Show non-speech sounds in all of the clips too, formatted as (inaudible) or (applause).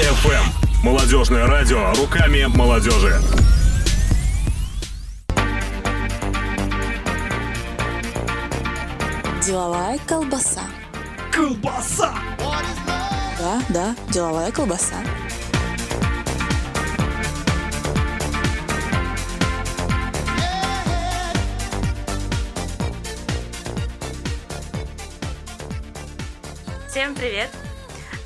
FM. Молодежное радио руками молодежи. Деловая колбаса. Колбаса! Да, да, деловая колбаса. Всем привет!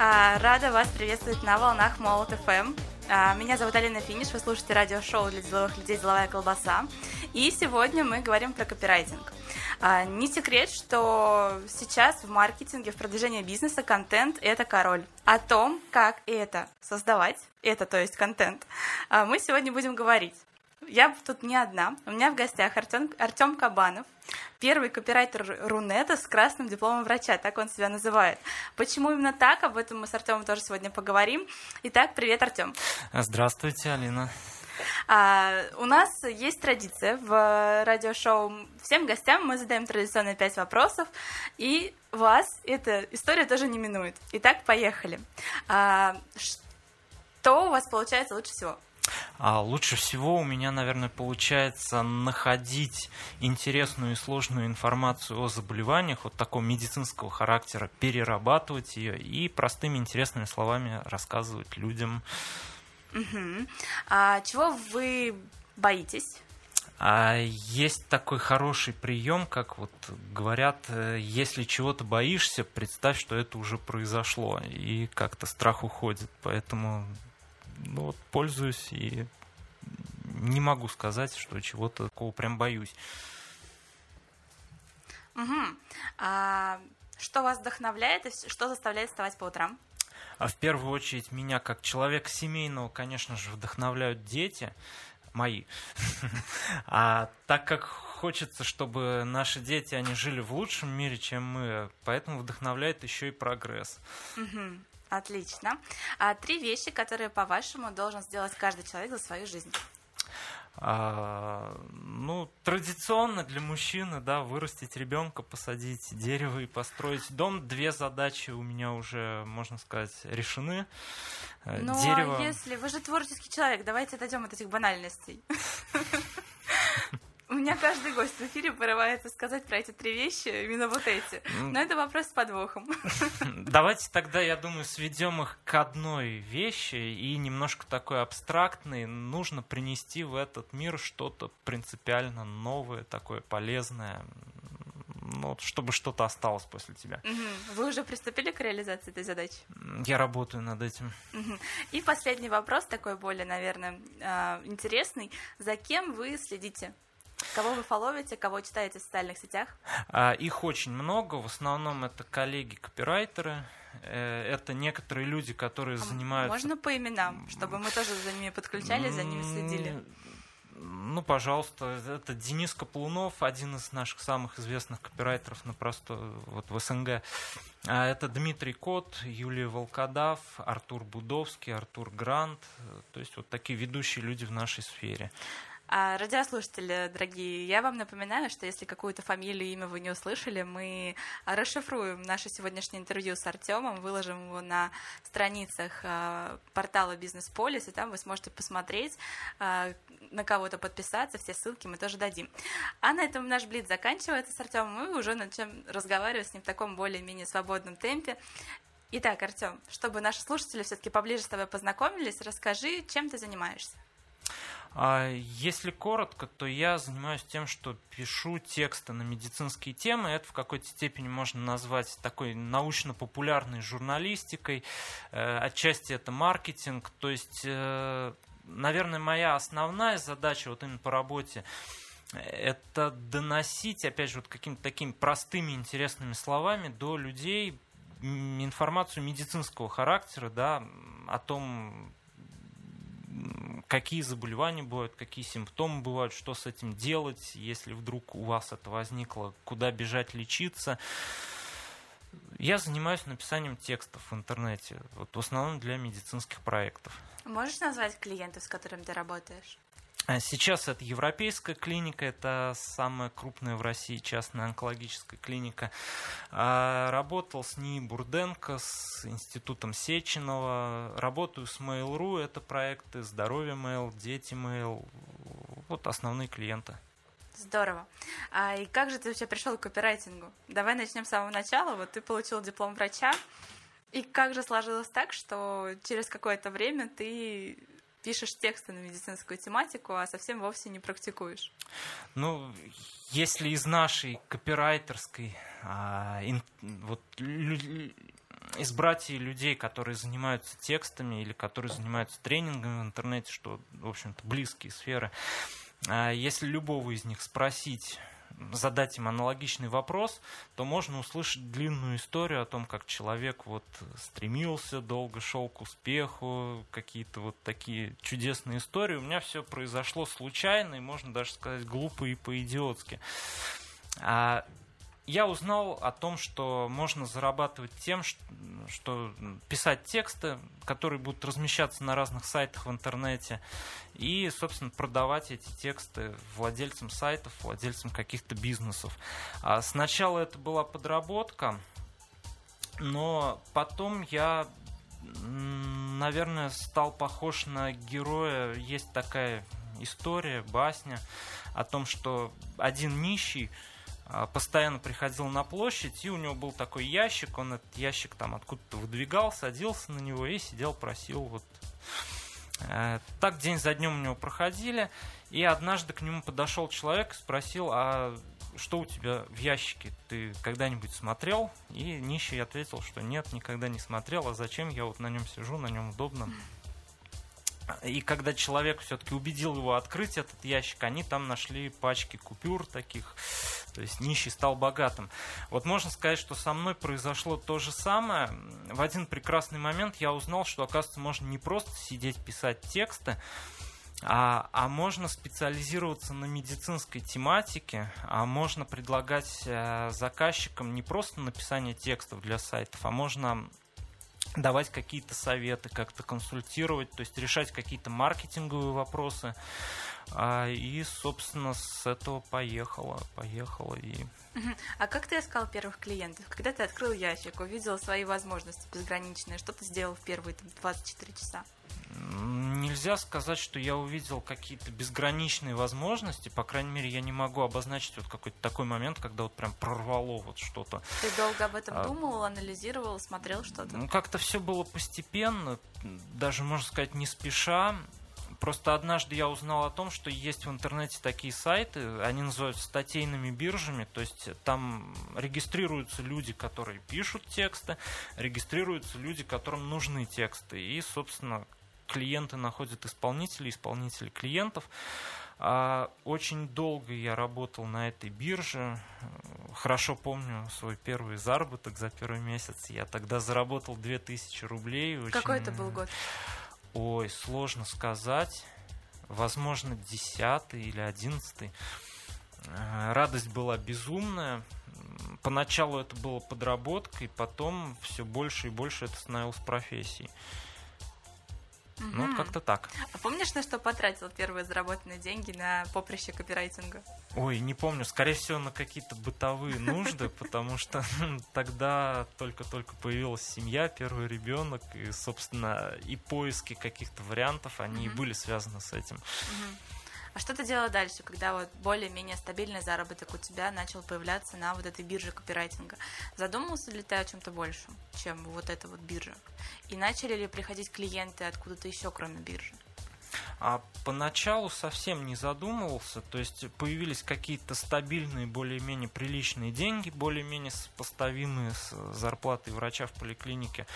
А, Рада вас приветствовать на волнах Молот ФМ. А, Меня зовут Алина Финиш, вы слушаете радиошоу для деловых людей «Деловая колбаса». И сегодня мы говорим про копирайтинг. А, Не секрет, что сейчас в маркетинге, в продвижении бизнеса контент – это король. О том, как это создавать, это то есть контент, мы сегодня будем говорить. Я тут не одна. У меня в гостях Артем, Артем Кабанов, первый копирайтер Рунета с красным дипломом врача, так он себя называет. Почему именно так, об этом мы с Артемом тоже сегодня поговорим. Итак, привет, Артем. Здравствуйте, Алина. А, у нас есть традиция в радиошоу. Всем гостям мы задаем традиционные пять вопросов, и вас эта история тоже не минует. Итак, поехали. А, что у вас получается лучше всего? А лучше всего у меня, наверное, получается находить интересную и сложную информацию о заболеваниях вот такого медицинского характера, перерабатывать ее и простыми интересными словами рассказывать людям. Мгм. А чего вы боитесь? А есть такой хороший прием, как вот говорят, э, если чего-то боишься, представь, что это уже произошло, и как-то страх уходит. Поэтому ну, вот, пользуюсь и не могу сказать, что чего-то такого прям боюсь. Мгм. А что вас вдохновляет и что заставляет вставать по утрам? А в первую очередь меня как человека семейного, конечно же, вдохновляют дети мои. (laughs) А так как хочется, чтобы наши дети, они жили в лучшем мире, чем мы, поэтому вдохновляет еще и прогресс. Мгм. Отлично. А три вещи, которые, по-вашему, должен сделать каждый человек за свою жизнь. А, ну, традиционно для мужчины, да, вырастить ребенка, посадить дерево и построить дом. Две задачи у меня уже, можно сказать, решены. Э, Ну, дерево. а если вы же творческий человек, давайте отойдем от этих банальностей. (laughs) У меня каждый гость в эфире порывается сказать про эти три вещи, именно вот эти. Но это вопрос с подвохом. (laughs) Давайте тогда, я думаю, сведем их к одной вещи и немножко такой абстрактный. Нужно принести в этот мир что-то принципиально новое, такое полезное, ну, чтобы что-то осталось после тебя. Вы уже приступили к реализации этой задачи? Я работаю над этим. И последний вопрос, такой более, наверное, а, интересный. За кем вы следите? Кого вы фоловите, кого читаете в социальных сетях? А, Их очень много, в основном это коллеги-копирайтеры, э, это некоторые люди, которые А занимаются... Можно по именам, чтобы мы тоже за ними подключались, за ними следили? Ну, пожалуйста, это Денис Каплунов, один из наших самых известных копирайтеров на просто вот в СНГ. А это Дмитрий Кот, Юлия Волкодав, Артур Будовский, Артур Грант. То есть вот такие ведущие люди в нашей сфере. А, радиослушатели, дорогие, я вам напоминаю, что если какую-то фамилию, имя вы не услышали, мы расшифруем наше сегодняшнее интервью с Артемом, выложим его на страницах а, портала Бизнес Полис, и там вы сможете посмотреть, а, на кого-то подписаться, все ссылки мы тоже дадим. А на этом наш блиц заканчивается с Артемом, мы уже начнем разговаривать с ним в таком более-менее свободном темпе. Итак, Артем, чтобы наши слушатели все-таки поближе с тобой познакомились, расскажи, чем ты занимаешься. А Если коротко, то я занимаюсь тем, что пишу тексты на медицинские темы. Это в какой-то степени можно назвать такой научно-популярной журналистикой. Э, Отчасти это маркетинг. То есть, э, наверное, моя основная задача вот именно по работе это доносить, опять же, вот какими-то такими простыми, интересными словами до людей информацию медицинского характера, да, о том, какие заболевания бывают, какие симптомы бывают, что с этим делать, если вдруг у вас это возникло, куда бежать лечиться. Я занимаюсь написанием текстов в интернете, вот в основном для медицинских проектов. Можешь назвать клиентов, с которыми ты работаешь? А Сейчас это европейская клиника, это самая крупная в России частная онкологическая клиника. А, Работал с НИИ Бурденко, с Институтом Сеченова. Работаю с Mail.ru, это проекты Здоровье Mail, Дети Mail. Вот основные клиенты. Здорово. А и как же ты вообще пришел к копирайтингу? Давай начнем с самого начала. Вот ты получил диплом врача. И как же сложилось так, что через какое-то время ты пишешь тексты на медицинскую тематику, а совсем вовсе не практикуешь? Ну, если из нашей копирайтерской, а, ин- вот лю- из братьев людей, которые занимаются текстами или которые занимаются тренингами в интернете, что, в общем-то, близкие сферы, а, если любого из них спросить, задать им аналогичный вопрос, то можно услышать длинную историю о том, как человек вот стремился, долго шел к успеху, какие-то вот такие чудесные истории. У меня все произошло случайно, и можно даже сказать глупо и по-идиотски. А я узнал о том, что можно зарабатывать тем, что писать тексты, которые будут размещаться на разных сайтах в интернете, и, собственно, продавать эти тексты владельцам сайтов, владельцам каких-то бизнесов. А сначала это была подработка, но потом я, наверное, стал похож на героя. Есть такая история, басня о том, что один нищий постоянно приходил на площадь, и у него был такой ящик, он этот ящик там откуда-то выдвигал, садился на него и сидел, просил вот Э, Так день за днем у него проходили, и однажды к нему подошел человек и спросил, а что у тебя в ящике? Ты когда-нибудь смотрел? И нищий ответил, что нет, никогда не смотрел, а зачем я вот на нем сижу, на нем удобно. И когда человек все-таки убедил его открыть этот ящик, они там нашли пачки купюр таких, то есть нищий стал богатым. Вот можно сказать, что со мной произошло то же самое. В один прекрасный момент я узнал, что, оказывается, можно не просто сидеть писать тексты, а, а можно специализироваться на медицинской тематике, а можно предлагать э, заказчикам не просто написание текстов для сайтов, а можно давать какие-то советы, как-то консультировать, то есть решать какие-то маркетинговые вопросы. А, И, собственно, с этого поехало, поехало и. А как ты искал первых клиентов? Когда ты открыл ящик, увидел свои возможности безграничные, что ты сделал в первые там, 24 часа? Нельзя сказать, что я увидел какие-то безграничные возможности. По крайней мере, я не могу обозначить вот какой-то такой момент, когда вот прям прорвало вот что-то. Ты долго об этом А. думал, анализировал, смотрел что-то? Ну, как-то все было постепенно, даже, можно сказать, не спеша. Просто однажды я узнал о том, что есть в интернете такие сайты, они называются статейными биржами, то есть там регистрируются люди, которые пишут тексты, регистрируются люди, которым нужны тексты, и, собственно, клиенты находят исполнителей, исполнители клиентов. А, Очень долго я работал на этой бирже. Хорошо помню свой первый заработок за первый месяц. Я тогда заработал 2000 рублей. Какой Очень- это был год? Ой, сложно сказать. Возможно, 10 или 11. Радость была безумная. Поначалу это было подработкой, потом все больше и больше это становилось профессией. Ну, вот как-то так. А помнишь, на что потратил первые заработанные деньги на поприще копирайтинга? Ой, не помню, скорее всего, на какие-то бытовые нужды, потому что тогда только-только появилась семья, первый ребенок, и, собственно, и поиски каких-то вариантов, они были связаны с этим. А что ты делала дальше, когда вот более-менее стабильный заработок у тебя начал появляться на вот этой бирже копирайтинга? Задумывался ли ты о чем-то большем, чем вот эта вот биржа? И начали ли приходить клиенты откуда-то еще, кроме биржи? А поначалу совсем не задумывался, то есть появились какие-то стабильные, более-менее приличные деньги, более-менее сопоставимые с зарплатой врача в поликлинике.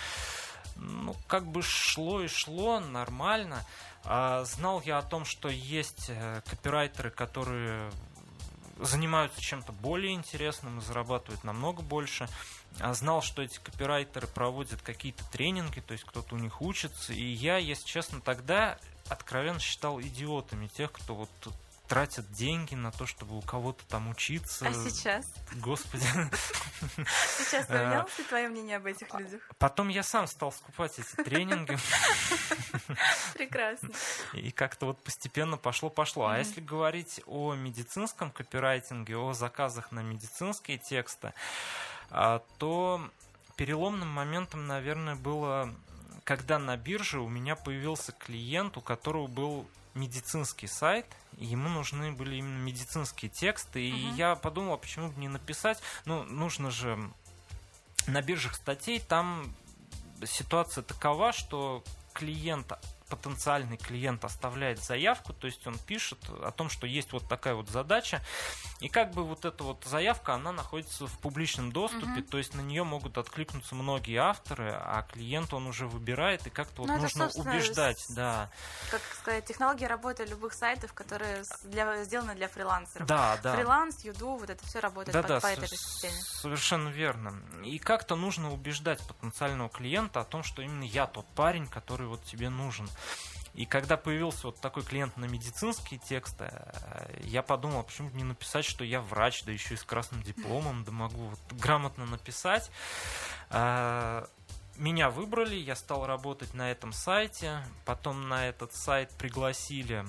Ну, как бы шло и шло, нормально. А, знал я о том, что есть э, копирайтеры, которые занимаются чем-то более интересным и зарабатывают намного больше. А знал, что эти копирайтеры проводят какие-то тренинги, то есть кто-то у них учится. И я, если честно, тогда откровенно считал идиотами тех, кто вот тратят деньги на то, чтобы у кого-то там учиться. А сейчас? Господи. Сейчас поменялось ли твое мнение об этих людях? Потом я сам стал скупать эти тренинги. Прекрасно. И как-то вот постепенно пошло-пошло. А если говорить о медицинском копирайтинге, о заказах на медицинские тексты, а, то переломным моментом, наверное, было, когда на бирже у меня появился клиент, у которого был медицинский сайт, и ему нужны были именно медицинские тексты, и Мгм. я подумал, а почему бы не написать, ну, нужно же на биржах статей, там ситуация такова, что клиент потенциальный клиент оставляет заявку, то есть он пишет о том, что есть вот такая вот задача, и как бы вот эта вот заявка, она находится в публичном доступе, Мгм. то есть на нее могут откликнуться многие авторы, а клиент он уже выбирает, и как-то вот Ну, это, нужно собственно, убеждать, с- да. Как сказать, технология работы любых сайтов, которые для, сделаны для фрилансеров. Да, да. Фриланс, Юду, вот это все работает Да, по, да, по этой же системе. совершенно верно. И как-то нужно убеждать потенциального клиента о том, что именно я тот парень, который вот тебе нужен. И когда появился вот такой клиент на медицинские тексты, э, я подумал, а почему не написать, что я врач, да еще и с красным дипломом, да могу вот грамотно написать. А, Меня выбрали, я стал работать на этом сайте, потом на этот сайт пригласили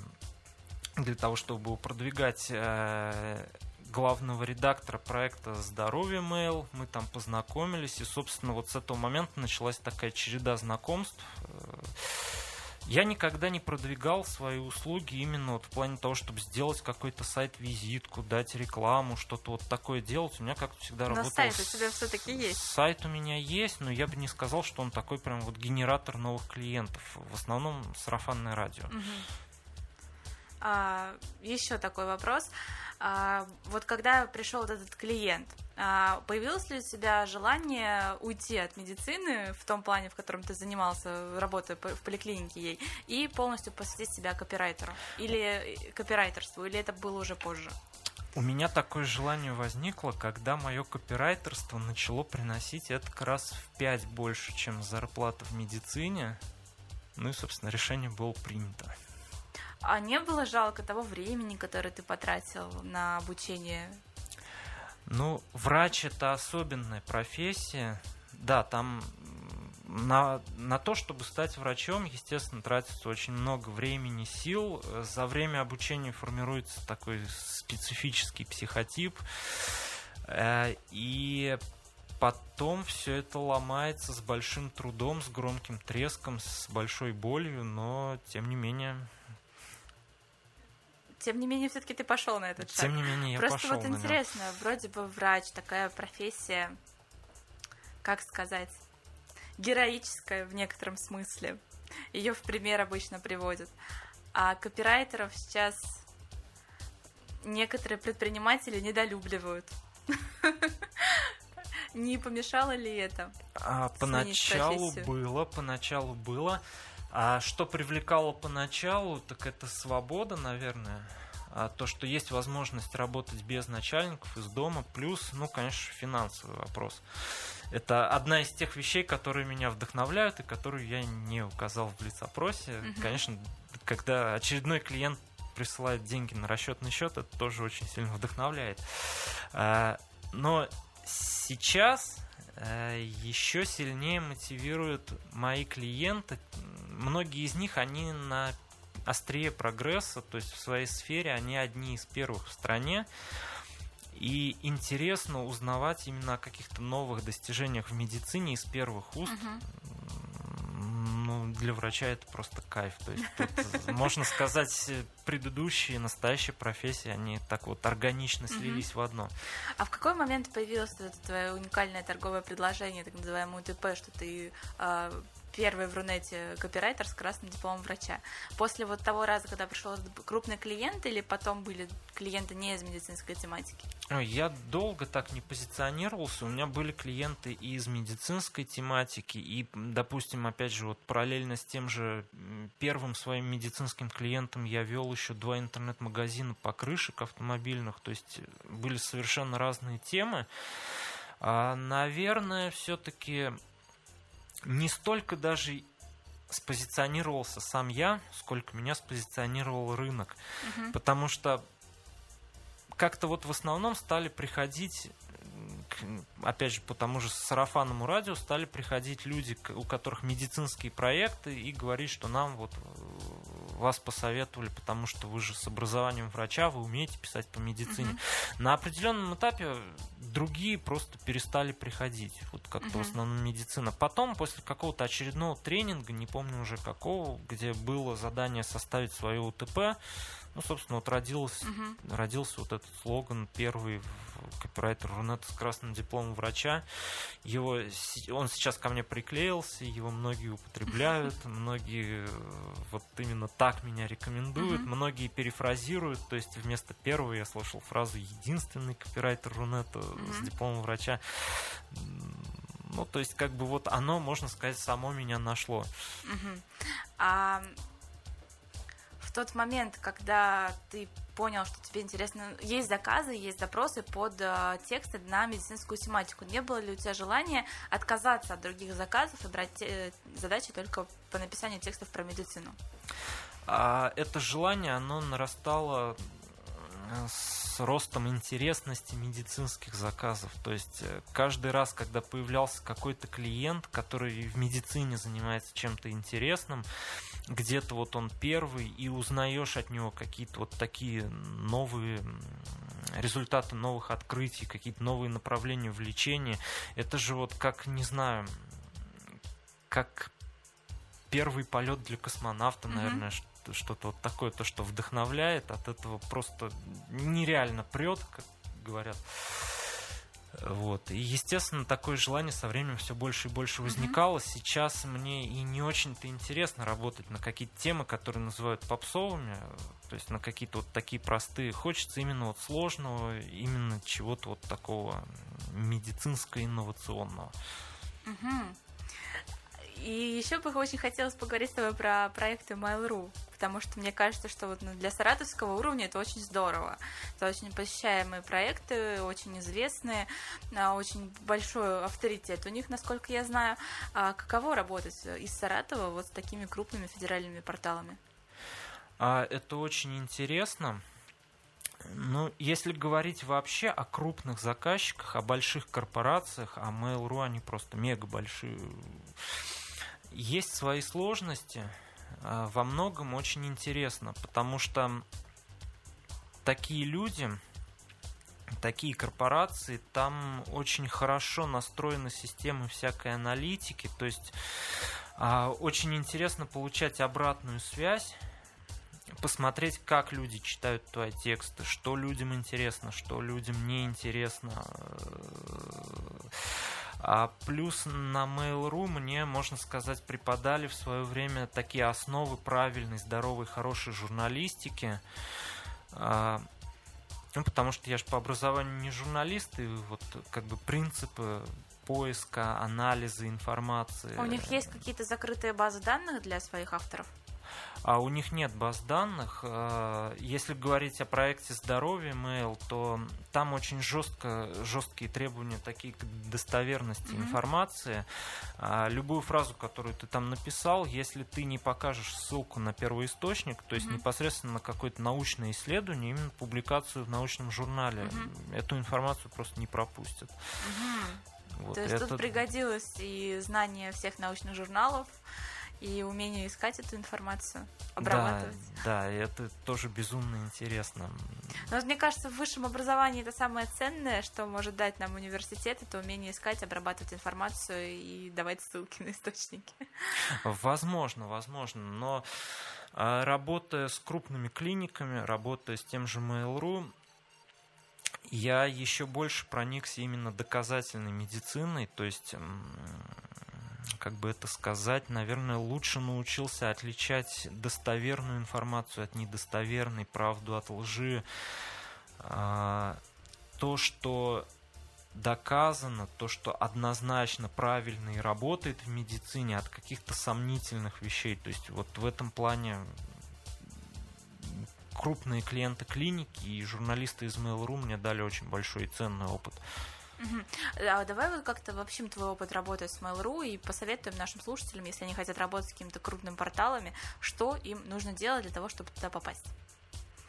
для того, чтобы продвигать э, главного редактора проекта «Здоровье Mail». Мы там познакомились, и, собственно, вот с этого момента началась такая череда знакомств. Я никогда не продвигал свои услуги именно вот в плане того, чтобы сделать какой-то сайт-визитку, дать рекламу, что-то вот такое делать. У меня как-то всегда Но работал... сайт у тебя все-таки есть. Сайт у меня есть, но я бы не сказал, что он такой прям вот генератор новых клиентов. В основном сарафанное радио. А, еще такой вопрос. А, вот когда пришел вот этот клиент, появилось ли у тебя желание уйти от медицины в том плане, в котором ты занимался, работая в поликлинике ей, и полностью посвятить себя копирайтеру? Или копирайтерству? Или это было уже позже? У меня такое желание возникло, когда мое копирайтерство начало приносить это как раз в 5 больше, чем зарплата в медицине. Ну и, собственно, решение было принято. А не было жалко того времени, которое ты потратил на обучение? Ну, врач это особенная профессия. Да, там на, на то, чтобы стать врачом, естественно, тратится очень много времени, сил. За время обучения формируется такой специфический психотип. Э, И потом все это ломается с большим трудом, с громким треском, с большой болью, но тем не менее, Тем не менее, все-таки ты пошел на этот шаг. тем не менее я Просто пошел вот на него. интересно, вроде бы врач, такая профессия, как сказать, героическая в некотором смысле. Ее в пример обычно приводят. А копирайтеров сейчас некоторые предприниматели недолюбливают. (laughs) Не помешало ли это? А, поначалу было, поначалу было. А что привлекало поначалу, так это свобода, наверное. А то, что есть возможность работать без начальников из дома, плюс, ну, конечно, финансовый вопрос. Это одна из тех вещей, которые меня вдохновляют и которую я не указал в блиц-опросе. Мгм. Конечно, когда очередной клиент присылает деньги на расчетный счет, это тоже очень сильно вдохновляет. А, Но сейчас еще сильнее мотивируют мои клиенты. Многие из них, они на острие прогресса, то есть в своей сфере они одни из первых в стране. И интересно узнавать именно о каких-то новых достижениях в медицине из первых уст. Мгм. Ну, для врача это просто кайф. То есть тут, (laughs) можно сказать, предыдущие, настоящие профессии, они так вот органично слились в одно. А в какой момент появилось это твое уникальное торговое предложение, так называемое УТП, что ты а, первый в Рунете копирайтер с красным дипломом врача? После вот того раза, когда пришел крупный клиент, или потом были клиенты не из медицинской тематики? Я долго так не позиционировался. У меня были клиенты и из медицинской тематики, и, допустим, опять же, вот параллельно с тем же первым своим медицинским клиентом я вел еще два интернет-магазина покрышек автомобильных, то есть э, были совершенно разные темы. А, наверное, все-таки не столько даже спозиционировался сам я, сколько меня спозиционировал рынок. Мгм. Потому что как-то вот в основном стали приходить опять же, по тому же сарафанному радио стали приходить люди, у которых медицинские проекты, и говорить, что нам вот э, вас посоветовали, потому что вы же с образованием врача, вы умеете писать по медицине. Мгм. На определенном этапе другие просто перестали приходить, вот как-то Мгм. в основном медицина. Потом, после какого-то очередного тренинга, не помню уже какого, где было задание составить свое УТП, ну, собственно, вот родился, Мгм. родился вот этот слоган первый копирайтер Рунета с красным дипломом врача. Его, он сейчас ко мне приклеился, его многие употребляют, (laughs) многие э, вот именно так меня рекомендуют, Мгм. многие перефразируют, то есть вместо первого я слышал фразу «единственный копирайтер Рунета с Мгм. дипломом врача». Ну, то есть, как бы вот оно, можно сказать, само меня нашло. Мгм. А в тот момент, когда ты понял, что тебе интересно, есть заказы, есть запросы под э, тексты на медицинскую тематику, не было ли у тебя желания отказаться от других заказов и брать э, задачи только по написанию текстов про медицину? А это желание, оно нарастало с ростом интересности медицинских заказов. То есть э, каждый раз, когда появлялся какой-то клиент, который в медицине занимается чем-то интересным, где-то вот он первый, и узнаешь от него какие-то вот такие новые результаты новых открытий, какие-то новые направления в лечении. Это же вот как, не знаю, как первый полет для космонавта, наверное, что- что-то вот такое, то, что вдохновляет, от этого просто нереально прет, как говорят. Вот. И, естественно, такое желание со временем все больше и больше возникало. Сейчас мне и не очень-то интересно работать на какие-то темы, которые называют попсовыми, то есть на какие-то вот такие простые. Хочется именно вот сложного, именно чего-то вот такого медицинско-инновационного. Мгм. И еще бы очень хотелось поговорить с тобой про проекты Mail.ru, потому что мне кажется, что вот ну, для саратовского уровня это очень здорово. Это очень посещаемые проекты, очень известные, а, очень большой авторитет у них, насколько я знаю. А каково работать из Саратова вот с такими крупными федеральными порталами? А, Это очень интересно. Ну, если говорить вообще о крупных заказчиках, о больших корпорациях, а Mail.ru, они просто мега большие, есть свои сложности. А, Во многом очень интересно, потому что такие люди, такие корпорации, там очень хорошо настроены системы всякой аналитики, то есть а, очень интересно получать обратную связь, посмотреть, как люди читают твои тексты, что людям интересно, что людям не интересно. А плюс на Mail.ru мне, можно сказать, преподали в свое время такие основы правильной, здоровой, хорошей журналистики. А, Ну, потому что я же по образованию не журналист, и вот как бы принципы поиска, анализа информации. У них есть какие-то закрытые базы данных для своих авторов? А у них нет баз данных. Э, Если говорить о проекте здоровья Mail, то там очень жестко, жесткие требования такие к достоверности Мгм. информации. А Любую фразу, которую ты там написал, если ты не покажешь ссылку на первоисточник, то есть Мгм. непосредственно на какое-то научное исследование, именно публикацию в научном журнале, Мгм. эту информацию просто не пропустят. Мгм. Вот То есть это- тут пригодилось и знание всех научных журналов, и умение искать эту информацию, обрабатывать. Да, да, и это тоже безумно интересно. Но мне кажется, в высшем образовании это самое ценное, что может дать нам университет, это умение искать, обрабатывать информацию и давать ссылки (laughs) на источники. Возможно, возможно, но а, работая с крупными клиниками, работая с тем же Mail.ru, я еще больше проникся именно доказательной медициной, то есть, как бы это сказать, наверное, лучше научился отличать достоверную информацию от недостоверной, правду от лжи. А, То, что доказано, то, что однозначно правильно и работает в медицине от каких-то сомнительных вещей. То есть вот в этом плане крупные клиенты клиники и журналисты из Mail.ru мне дали очень большой и ценный опыт. Мгм. А давай вот как-то вообще твой опыт работы с Mail.ru и посоветуем нашим слушателям, если они хотят работать с какими-то крупными порталами, что им нужно делать для того, чтобы туда попасть.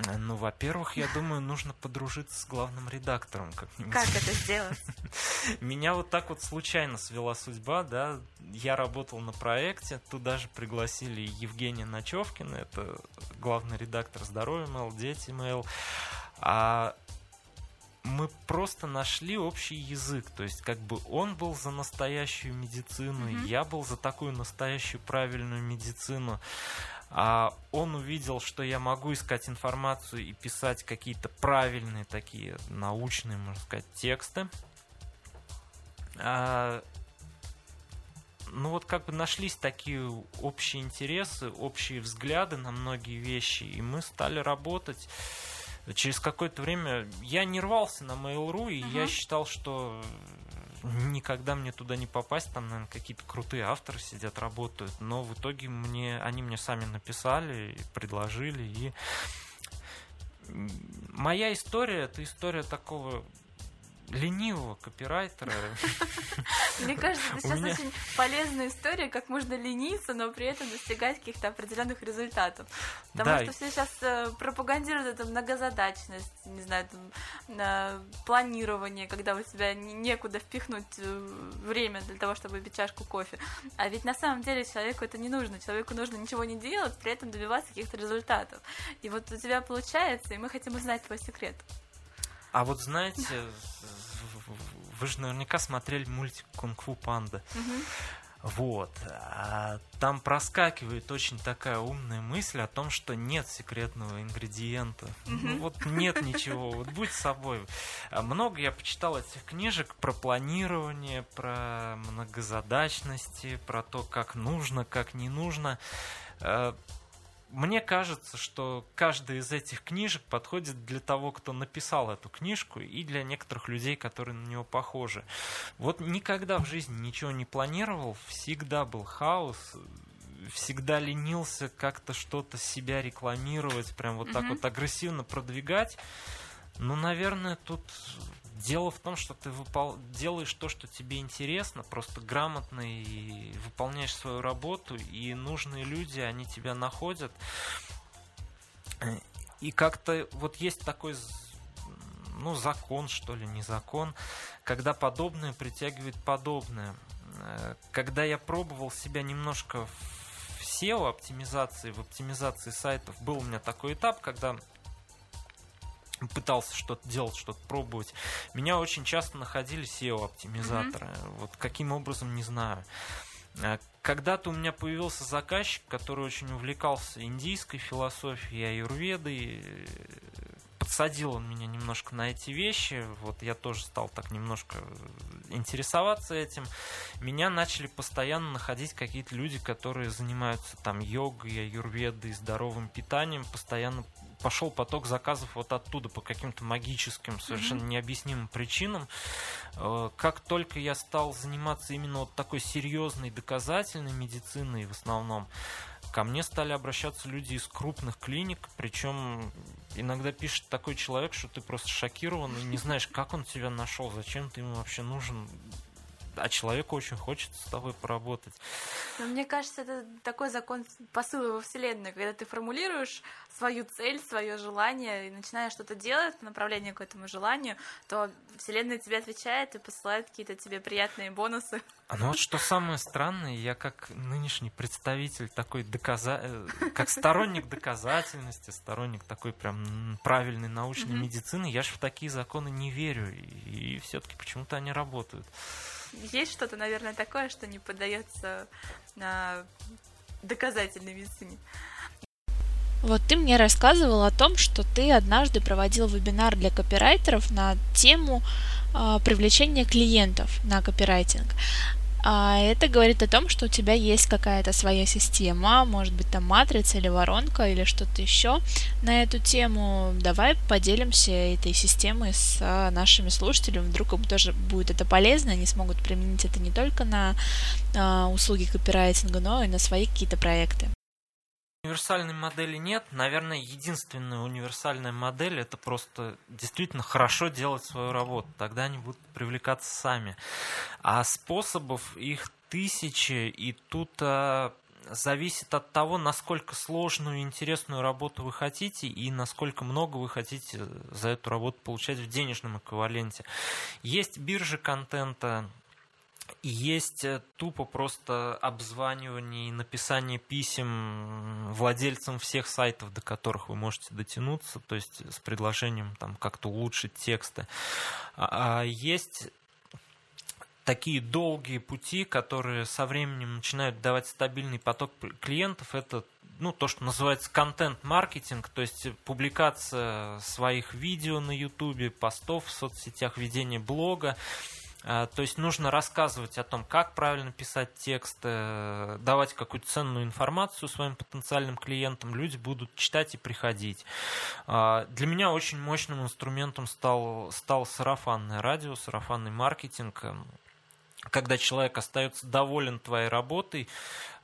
Э, Ну, во-первых, я думаю, нужно подружиться с главным редактором как-нибудь. Как это сделать? (laughs) Меня вот так вот случайно свела судьба, да. Я работал на проекте, туда же пригласили Евгения Ночевкина, это главный редактор «Здоровье Mail», «Дети Mail». А мы просто нашли общий язык, то есть как бы он был за настоящую медицину, Мгм. я был за такую настоящую правильную медицину. А он увидел, что я могу искать информацию и писать какие-то правильные такие научные, можно сказать, тексты. А, ну вот как бы нашлись такие общие интересы, общие взгляды на многие вещи, и мы стали работать. Через какое-то время я не рвался на Mail.ru, и я Мгм. считал, что никогда мне туда не попасть, там, наверное, какие-то крутые авторы сидят, работают, но в итоге мне, они мне сами написали, предложили, и моя история, это история такого ленивого копирайтера. (laughs) Мне кажется, это сейчас меня- очень полезная история, как можно лениться, но при этом достигать каких-то определенных результатов. Потому Да, что все сейчас э, пропагандируют эту многозадачность, не знаю, там, на планирование, когда у тебя не- некуда впихнуть э, время для того, чтобы выпить чашку кофе. А ведь на самом деле человеку это не нужно. Человеку нужно ничего не делать, при этом добиваться каких-то результатов. И вот у тебя получается, и мы хотим узнать твой секрет. А вот знаете, вы же наверняка смотрели мультик «Кунг-фу панда». Вот. А Там проскакивает очень такая умная мысль о том, что нет секретного ингредиента. Ну вот нет ничего. Вот будь собой. А Много я почитал этих книжек про планирование, про многозадачности, про то, как нужно, как не нужно. Мне кажется, что каждая из этих книжек подходит для того, кто написал эту книжку, и для некоторых людей, которые на него похожи. Вот никогда в жизни ничего не планировал, всегда был хаос, всегда ленился как-то что-то себя рекламировать, прям вот так Мгм. вот агрессивно продвигать. Ну, наверное, тут дело в том, что ты выпол... делаешь то, что тебе интересно, просто грамотно и выполняешь свою работу, и нужные люди, они тебя находят. И как-то вот есть такой, ну, закон, что ли, не закон, когда подобное притягивает подобное. Э, Когда я пробовал себя немножко в SEO оптимизации, в оптимизации сайтов, был у меня такой этап, когда пытался что-то делать, что-то пробовать. Меня очень часто находили SEO-оптимизаторы. Вот каким образом, не знаю. Э, Когда-то у меня появился заказчик, который очень увлекался индийской философией, аюрведой. Подсадил он меня немножко на эти вещи. Вот я тоже стал так немножко интересоваться этим. Меня начали постоянно находить какие-то люди, которые занимаются там йогой, аюрведой, здоровым питанием. Постоянно пошел поток заказов вот оттуда по каким-то магическим, совершенно необъяснимым причинам. Э, Как только я стал заниматься именно вот такой серьезной доказательной медициной в основном, ко мне стали обращаться люди из крупных клиник, причем иногда пишет такой человек, что ты просто шокирован и не знаешь, как он тебя нашел, зачем ты ему вообще нужен, а человеку очень хочется с тобой поработать. Но мне кажется, это такой закон посыла во Вселенную, когда ты формулируешь свою цель, свое желание и начинаешь что-то делать по направлению к этому желанию, то Вселенная тебе отвечает и посылает какие-то тебе приятные бонусы. А ну вот что самое странное, я как нынешний представитель такой доказа... э, как (laughs) сторонник доказательности, сторонник такой прям правильной научной Мгм. медицины, я же в такие законы не верю, и, все-таки почему-то они работают. Есть что-то, наверное, такое, что не поддается на доказательной медицине. Вот ты мне рассказывал о том, что ты однажды проводил вебинар для копирайтеров на тему а, привлечения клиентов на копирайтинг. А это говорит о том, что у тебя есть какая-то своя система, может быть там матрица или воронка или что-то еще на эту тему. Давай поделимся этой системой с а, нашими слушателями. Вдруг им тоже будет это полезно, они смогут применить это не только на а, услуги копирайтинга, но и на свои какие-то проекты. Универсальной модели нет. Наверное, единственная универсальная модель это просто действительно хорошо делать свою работу. Тогда они будут привлекаться сами. А способов их тысячи, и тут а, зависит от того, насколько сложную и интересную работу вы хотите и насколько много вы хотите за эту работу получать в денежном эквиваленте. Есть биржи контента, есть э, тупо просто обзванивание и написание писем владельцам всех сайтов, до которых вы можете дотянуться, то есть с предложением там как-то улучшить тексты. А, а есть такие долгие пути, которые со временем начинают давать стабильный поток клиентов, это ну, то, что называется контент-маркетинг, то есть публикация своих видео на YouTube, постов в соцсетях, ведение блога. А, то есть нужно рассказывать о том, как правильно писать тексты, давать какую-то ценную информацию своим потенциальным клиентам, люди будут читать и приходить. А, для меня очень мощным инструментом стал, стал сарафанное радио, сарафанный маркетинг когда человек остается доволен твоей работой,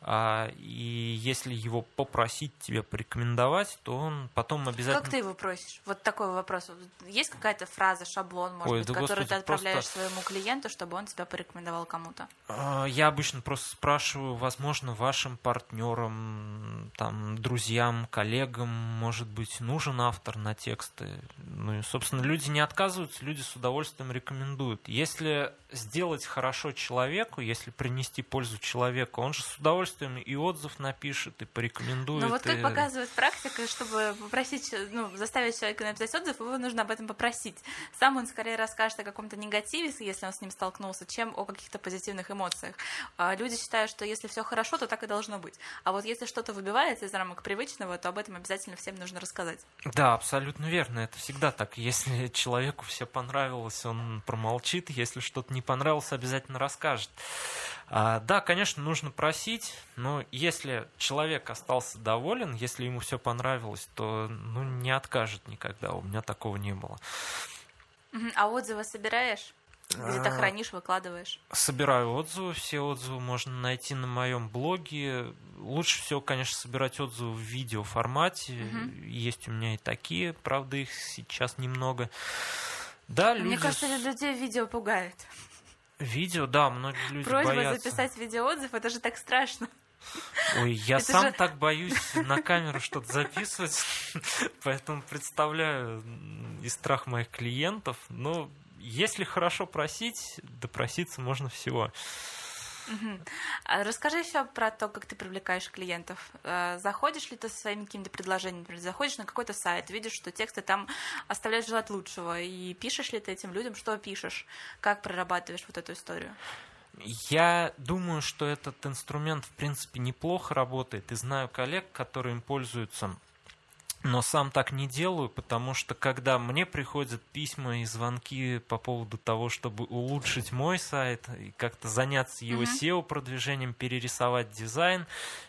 и если его попросить тебе порекомендовать, то он потом обязательно... Как ты его просишь? Вот такой вопрос. Есть какая-то фраза, шаблон, может Ой, быть, да который господи, ты отправляешь просто... своему клиенту, чтобы он тебя порекомендовал кому-то? А, я обычно просто спрашиваю, возможно, вашим партнерам, там, друзьям, коллегам, может быть, нужен автор на тексты. Ну и, собственно, люди не отказываются, люди с удовольствием рекомендуют. Если сделать хорошо человеку, если принести пользу человеку, он же с удовольствием удовольствием и отзыв напишет, и порекомендует. Ну вот как и... показывает практика, чтобы попросить, ну, заставить человека написать отзыв, его нужно об этом попросить. Сам он скорее расскажет о каком-то негативе, если он с ним столкнулся, чем о каких-то позитивных эмоциях. А люди считают, что если все хорошо, то так и должно быть. А вот если что-то выбивается из рамок привычного, то об этом обязательно всем нужно рассказать. Да, абсолютно верно. Это всегда так. Если человеку все понравилось, он промолчит. Если что-то не понравилось, обязательно расскажет. А, да, конечно, нужно просить, но если человек остался доволен, если ему все понравилось, то ну, не откажет никогда. У меня такого не было. А отзывы собираешь? Где-то а, хранишь, выкладываешь? Собираю отзывы. Все отзывы можно найти на моем блоге. Лучше всего, конечно, собирать отзывы в видеоформате. Угу. Есть у меня и такие, правда, их сейчас немного. Да, Мне люди... кажется, людей видео пугает. Видео, да, многие люди Просьба боятся. записать видеоотзыв, это же так страшно. Ой, я это сам же... так боюсь на камеру что-то записывать, (laughs) поэтому представляю и страх моих клиентов. Но если хорошо просить, допроситься можно всего. Угу. Расскажи еще про то, как ты привлекаешь клиентов. Э, заходишь ли ты со своими какими-то предложениями, например, заходишь на какой-то сайт, видишь, что тексты там оставляют желать лучшего, и пишешь ли ты этим людям, что пишешь, как прорабатываешь вот эту историю? Я думаю, что этот инструмент, в принципе, неплохо работает, и знаю коллег, которые им пользуются но сам так не делаю, потому что когда мне приходят письма и звонки по поводу того, чтобы улучшить мой сайт и как-то заняться его mm-hmm. SEO-продвижением, перерисовать дизайн,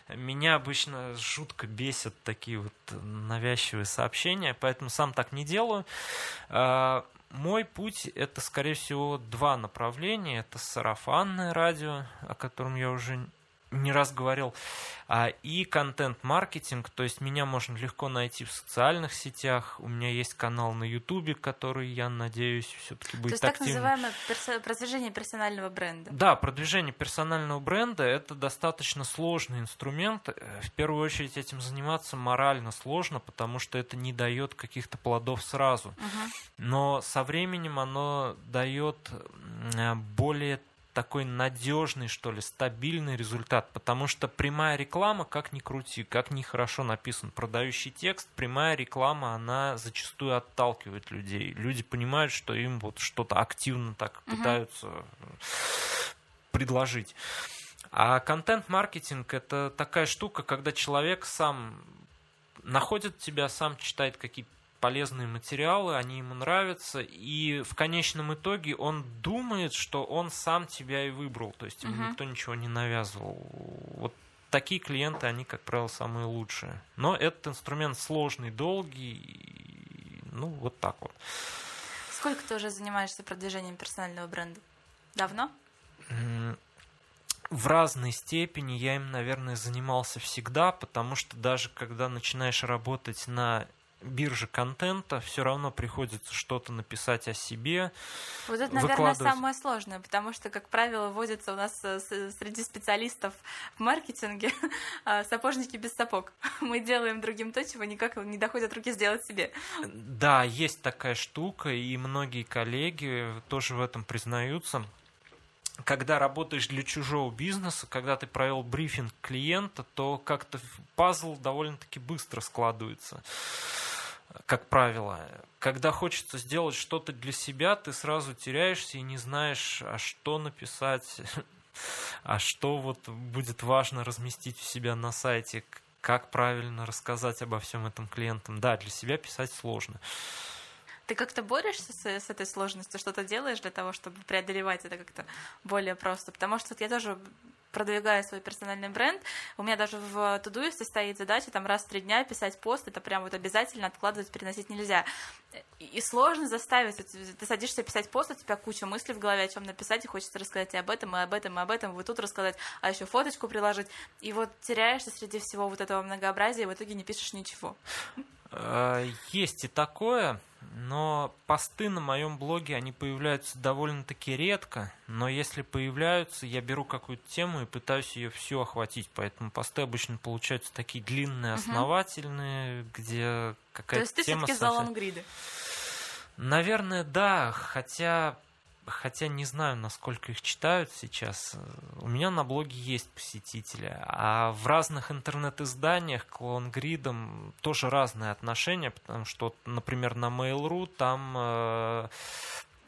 меня обычно жутко бесят такие вот навязчивые сообщения, поэтому сам так не делаю. А, мой путь это, скорее всего, два направления. Это сарафанное радио, о котором я уже не раз говорил, а, и контент-маркетинг, то есть меня можно легко найти в социальных сетях, у меня есть канал на Ютубе, который, я надеюсь, все-таки будет То есть активным. так называемое перс- продвижение персонального бренда. Да, продвижение персонального бренда – это достаточно сложный инструмент. Э, в первую очередь этим заниматься морально сложно, потому что это не дает каких-то плодов сразу. Угу. Но со временем оно дает более такой надежный, что ли, стабильный результат, потому что прямая реклама, как ни крути, как ни хорошо написан продающий текст, прямая реклама, она зачастую отталкивает людей. Люди понимают, что им вот что-то активно так угу. пытаются предложить. А контент-маркетинг это такая штука, когда человек сам находит тебя, сам читает какие-то полезные материалы, они ему нравятся, и в конечном итоге он думает, что он сам тебя и выбрал, то есть ему uh-huh. никто ничего не навязывал. Вот такие клиенты, они, как правило, самые лучшие. Но этот инструмент сложный, долгий, ну, вот так вот. Сколько ты уже занимаешься продвижением персонального бренда? Давно? в разной степени я им, наверное, занимался всегда, потому что даже когда начинаешь работать на бирже контента, все равно приходится что-то написать о себе. Вот это, наверное, самое сложное, потому что, как правило, вводится у нас э, среди специалистов в маркетинге а, (laughs) сапожники без сапог. (laughs) Мы делаем другим то, чего никак не доходят руки сделать себе. Да, есть такая штука, и многие коллеги тоже в этом признаются когда работаешь для чужого бизнеса, когда ты провел брифинг клиента, то как-то пазл довольно-таки быстро складывается как правило. Когда хочется сделать что-то для себя, ты сразу теряешься и не знаешь, а что написать, (laughs) а что вот будет важно разместить у себя на сайте, как правильно рассказать обо всем этом клиентам. Да, для себя писать сложно. Ты как-то борешься с, с этой сложностью, что-то делаешь для того, чтобы преодолевать это как-то более просто? Потому что вот я тоже продвигаю свой персональный бренд. У меня даже в Тудуисте стоит задача там раз в три дня писать пост, это прям вот обязательно откладывать, переносить нельзя. И сложно заставить, ты садишься писать пост, у тебя куча мыслей в голове, о чем написать, и хочется рассказать и об этом, и об этом, и об этом, вот тут рассказать, а еще фоточку приложить. И вот теряешься среди всего вот этого многообразия, и в итоге не пишешь ничего. Э, есть и такое, но посты на моем блоге, они появляются довольно-таки редко, но если появляются, я беру какую-то тему и пытаюсь ее всю охватить, поэтому посты обычно получаются такие длинные, основательные, угу. где какая-то тема... То есть ты все-таки за лонгриды? Наверное, да, хотя хотя не знаю, насколько их читают сейчас. У меня на блоге есть посетители, а в разных интернет-изданиях к лонгридам тоже разные отношения, потому что, например, на Mail.ru там э,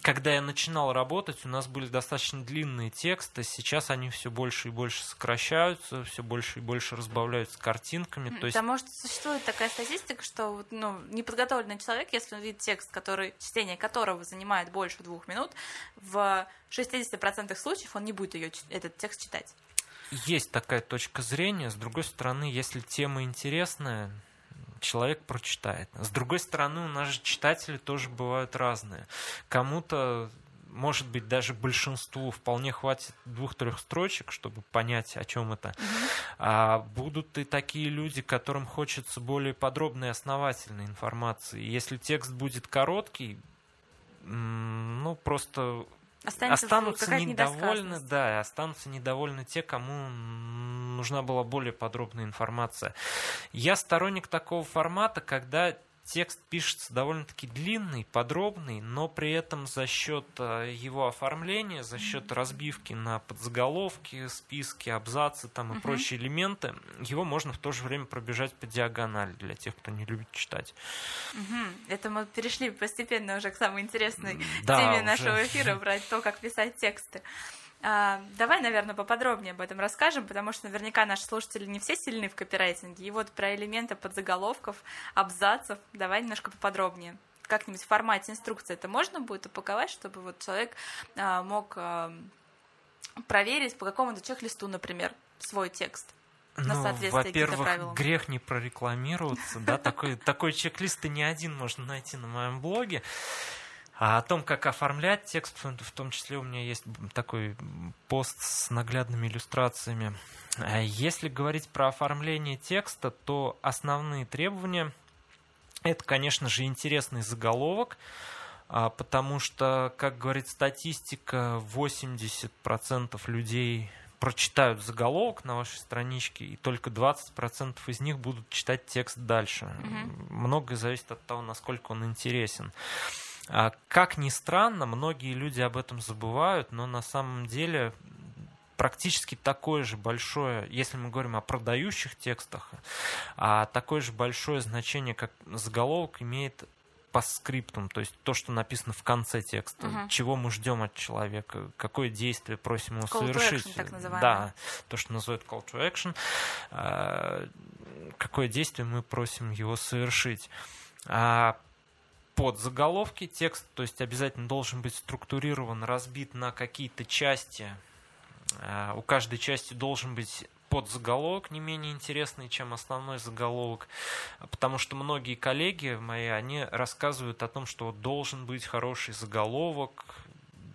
когда я начинал работать, у нас были достаточно длинные тексты. Сейчас они все больше и больше сокращаются, все больше и больше разбавляются картинками. То есть... А может, существует такая статистика, что ну, неподготовленный человек, если он видит текст, который, чтение которого занимает больше двух минут, в 60% случаев он не будет ее, этот текст читать? Есть такая точка зрения. С другой стороны, если тема интересная, человек прочитает. С другой стороны, у нас же читатели тоже бывают разные. Кому-то может быть, даже большинству вполне хватит двух-трех строчек, чтобы понять, о чем это. А будут и такие люди, которым хочется более подробной и основательной информации. Если текст будет короткий, ну, просто Останется останутся недовольны, да, останутся недовольны те, кому нужна была более подробная информация. Я сторонник такого формата, когда текст пишется довольно-таки длинный, подробный, но при этом за счет э, его оформления, за счет разбивки на подзаголовки, списки, абзацы там и uh-huh. прочие элементы, его можно в то же время пробежать по диагонали для тех, кто не любит читать. Uh-huh. Это мы перешли постепенно уже к самой интересной да, теме уже. нашего эфира, (laughs) брать то, как писать тексты. А, давай, наверное, поподробнее об этом расскажем, потому что наверняка наши слушатели не все сильны в копирайтинге. И вот про элементы подзаголовков, абзацев давай немножко поподробнее. Как-нибудь в формате инструкции это можно будет упаковать, чтобы вот человек а, мог а, проверить по какому-то чек-листу, например, свой текст. Ну, во-первых, грех не прорекламироваться, да, такой, такой чек-лист и не один можно найти на моем блоге. А о том, как оформлять текст, в том числе у меня есть такой пост с наглядными иллюстрациями. А если говорить про оформление текста, то основные требования – это, конечно же, интересный заголовок, а, потому что, как говорит статистика, 80% людей прочитают заголовок на вашей страничке, и только 20% из них будут читать текст дальше. Угу. Многое зависит от того, насколько он интересен. А, как ни странно, многие люди об этом забывают, но на самом деле практически такое же большое, если мы говорим о продающих текстах, а такое же большое значение, как заголовок, имеет по скриптам, то есть то, что написано в конце текста, uh-huh. чего мы ждем от человека, какое действие просим его call совершить. To action, так Да, то, что называют call to action, а, какое действие мы просим его совершить. Под заголовки текст, то есть обязательно должен быть структурирован, разбит на какие-то части. Э, у каждой части должен быть подзаголовок не менее интересный, чем основной заголовок, потому что многие коллеги мои, они рассказывают о том, что должен быть хороший заголовок,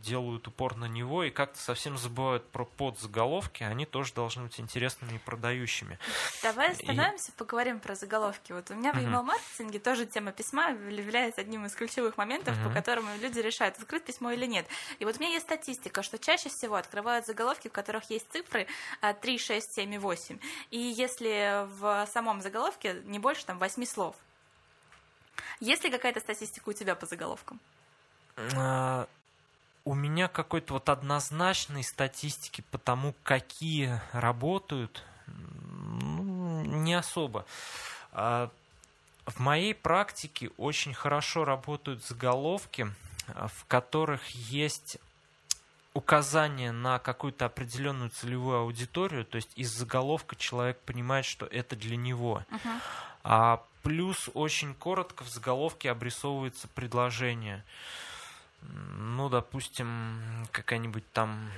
делают упор на него и как-то совсем забывают про подзаголовки, они тоже должны быть интересными и продающими. Давай остановимся, и... поговорим про заголовки. Вот у меня в email-маркетинге тоже тема письма является одним из ключевых моментов, по которым люди решают, открыть письмо или нет. И вот у меня есть статистика, что чаще всего открывают заголовки, в которых есть цифры 3, 6, 7 и 8. И если в самом заголовке не больше там 8 слов. Есть ли какая-то статистика у тебя по заголовкам? А, у меня какой-то вот однозначной статистики по тому, какие работают, ну, не особо. А, в моей практике очень хорошо работают заголовки, в которых есть указание на какую-то определенную целевую аудиторию, то есть из заголовка человек понимает, что это для него. Uh-huh. А плюс очень коротко в заголовке обрисовывается предложение. Ну, допустим, какая-нибудь там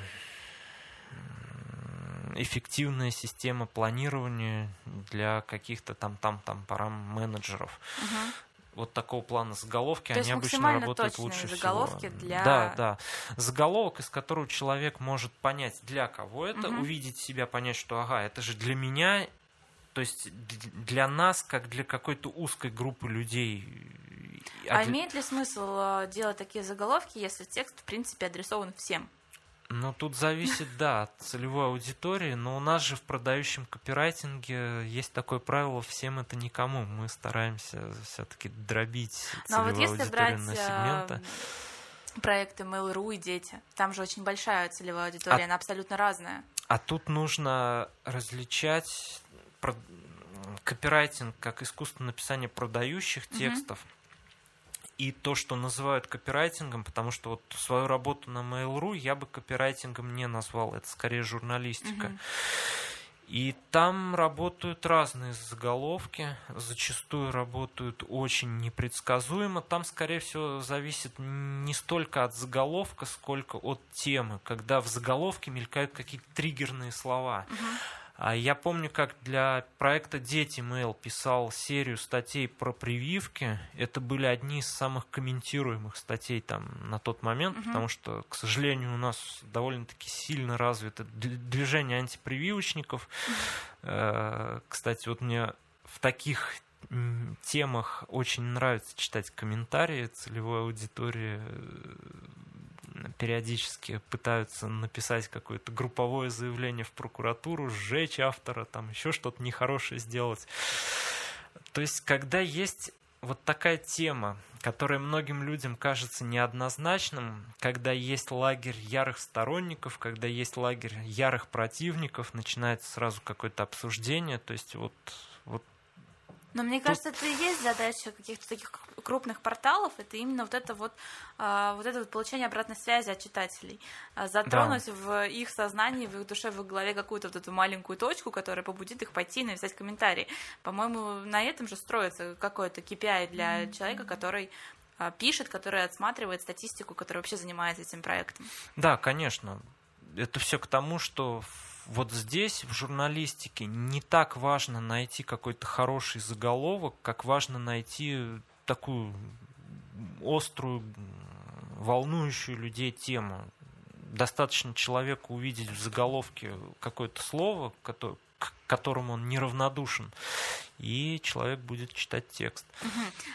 эффективная система планирования для каких-то там там там парам менеджеров. Uh-huh вот такого плана заголовки, То они обычно работают лучше заголовки всего. Для... Да, да. Заголовок, из которого человек может понять, для кого это, угу. увидеть себя, понять, что ага, это же для меня, то есть для нас, как для какой-то узкой группы людей. А, а для... имеет ли смысл э, делать такие заголовки, если текст, в принципе, адресован всем? Ну, тут зависит, да, от целевой аудитории, но у нас же в продающем копирайтинге есть такое правило «всем это никому». Мы стараемся все-таки дробить но целевую вот если аудиторию брать, на сегменты. проекты Mail.ru и дети, там же очень большая целевая аудитория, а, она абсолютно разная. А тут нужно различать копирайтинг как искусство написания продающих текстов, и то, что называют копирайтингом, потому что вот свою работу на Mail.ru я бы копирайтингом не назвал, это скорее журналистика. И там работают разные заголовки, зачастую работают очень непредсказуемо. Там, скорее всего, зависит не столько от заголовка, сколько от темы, когда в заголовке мелькают какие-то триггерные слова. Угу. А я помню, как для проекта Дети Mail писал серию статей про прививки. Это были одни из самых комментируемых статей там на тот момент, угу. потому что, к сожалению, у нас довольно-таки сильно развито движение антипрививочников. Угу. Кстати, вот мне в таких темах очень нравится читать комментарии целевой аудитории периодически пытаются написать какое-то групповое заявление в прокуратуру, сжечь автора, там еще что-то нехорошее сделать. То есть, когда есть вот такая тема, которая многим людям кажется неоднозначным, когда есть лагерь ярых сторонников, когда есть лагерь ярых противников, начинается сразу какое-то обсуждение, то есть вот, но мне Тут... кажется, это и есть задача каких-то таких крупных порталов, это именно вот это вот, а, вот это вот получение обратной связи от читателей, а, затронуть да. в их сознании, в их душе, в их голове какую-то вот эту маленькую точку, которая побудит их пойти и написать комментарий. По-моему, на этом же строится какой-то KPI для mm-hmm. человека, который а, пишет, который отсматривает статистику, который вообще занимается этим проектом. Да, конечно. Это все к тому, что вот здесь, в журналистике, не так важно найти какой-то хороший заголовок, как важно найти такую острую, волнующую людей тему. Достаточно человеку увидеть в заголовке какое-то слово, к которому он неравнодушен, и человек будет читать текст.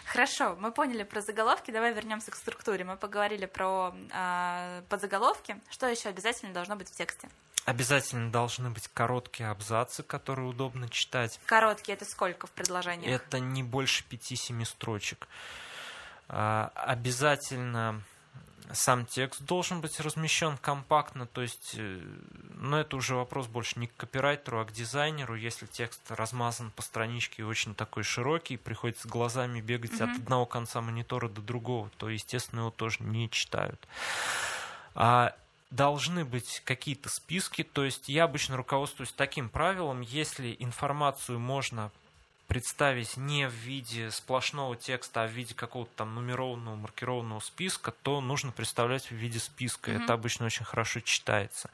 Хорошо, мы поняли про заголовки, давай вернемся к структуре. Мы поговорили про э, подзаголовки. Что еще обязательно должно быть в тексте? Обязательно должны быть короткие абзацы, которые удобно читать. Короткие это сколько в предложении? Это не больше 5-7 строчек. А, обязательно сам текст должен быть размещен компактно, то есть, но это уже вопрос больше не к копирайтеру, а к дизайнеру. Если текст размазан по страничке и очень такой широкий, приходится глазами бегать mm-hmm. от одного конца монитора до другого, то, естественно, его тоже не читают. А должны быть какие-то списки, то есть я обычно руководствуюсь таким правилом, если информацию можно представить не в виде сплошного текста, а в виде какого-то там нумерованного, маркированного списка, то нужно представлять в виде списка. Mm-hmm. Это обычно очень хорошо читается.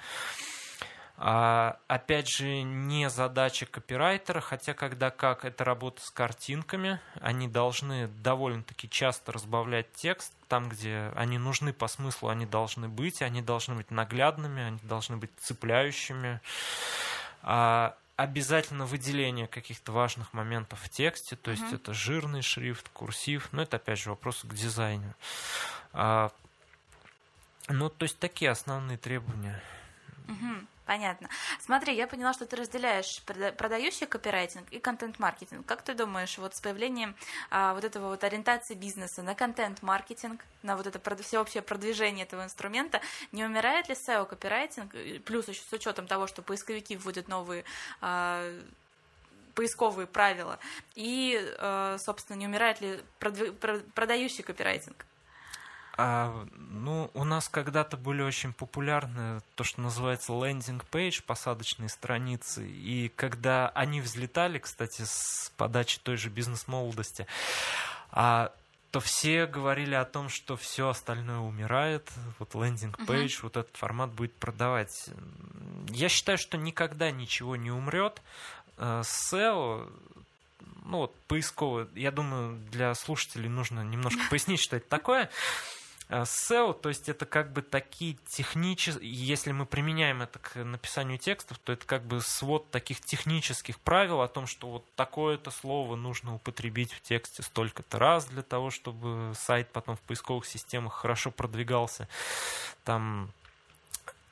А, опять же, не задача копирайтера, хотя когда как, это работа с картинками. Они должны довольно-таки часто разбавлять текст. Там, где они нужны по смыслу, они должны быть. Они должны быть наглядными, они должны быть цепляющими. А, обязательно выделение каких-то важных моментов в тексте, то есть uh-huh. это жирный шрифт, курсив, но это опять же вопрос к дизайну. А, ну, то есть такие основные требования. Uh-huh. Понятно. Смотри, я поняла, что ты разделяешь продающий копирайтинг и контент-маркетинг. Как ты думаешь, вот с появлением а, вот этого вот ориентации бизнеса на контент-маркетинг, на вот это всеобщее продвижение этого инструмента, не умирает ли SEO-копирайтинг, плюс еще с учетом того, что поисковики вводят новые а, поисковые правила, и, а, собственно, не умирает ли продающий копирайтинг? А, ну, у нас когда-то были очень популярны то, что называется landing page, посадочные страницы. И когда они взлетали, кстати, с подачи той же бизнес-молодости, а, то все говорили о том, что все остальное умирает, вот landing page, угу. вот этот формат будет продавать. Я считаю, что никогда ничего не умрет. Э, SEO ну вот поисковый, я думаю, для слушателей нужно немножко (laughs) пояснить, что это такое. SEO, то есть это как бы такие технические, если мы применяем это к написанию текстов, то это как бы свод таких технических правил о том, что вот такое-то слово нужно употребить в тексте столько-то раз для того, чтобы сайт потом в поисковых системах хорошо продвигался. Там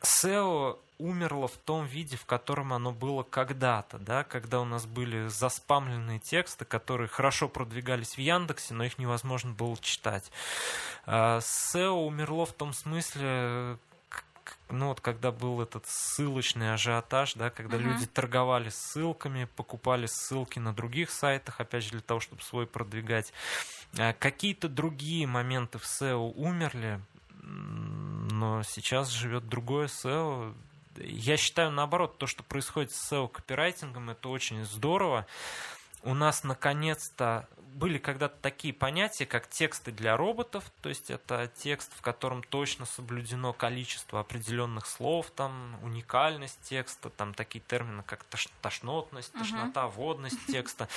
SEO умерло в том виде, в котором оно было когда-то, да, когда у нас были заспамленные тексты, которые хорошо продвигались в Яндексе, но их невозможно было читать. А SEO умерло в том смысле, ну вот когда был этот ссылочный ажиотаж, да, когда uh-huh. люди торговали ссылками, покупали ссылки на других сайтах, опять же для того, чтобы свой продвигать. А какие-то другие моменты в SEO умерли, но сейчас живет другое SEO, я считаю, наоборот, то, что происходит с SEO-копирайтингом, это очень здорово. У нас, наконец-то, были когда-то такие понятия, как тексты для роботов, то есть это текст, в котором точно соблюдено количество определенных слов, там уникальность текста, там такие термины, как тошнотность, тошнота, водность (laughs) текста.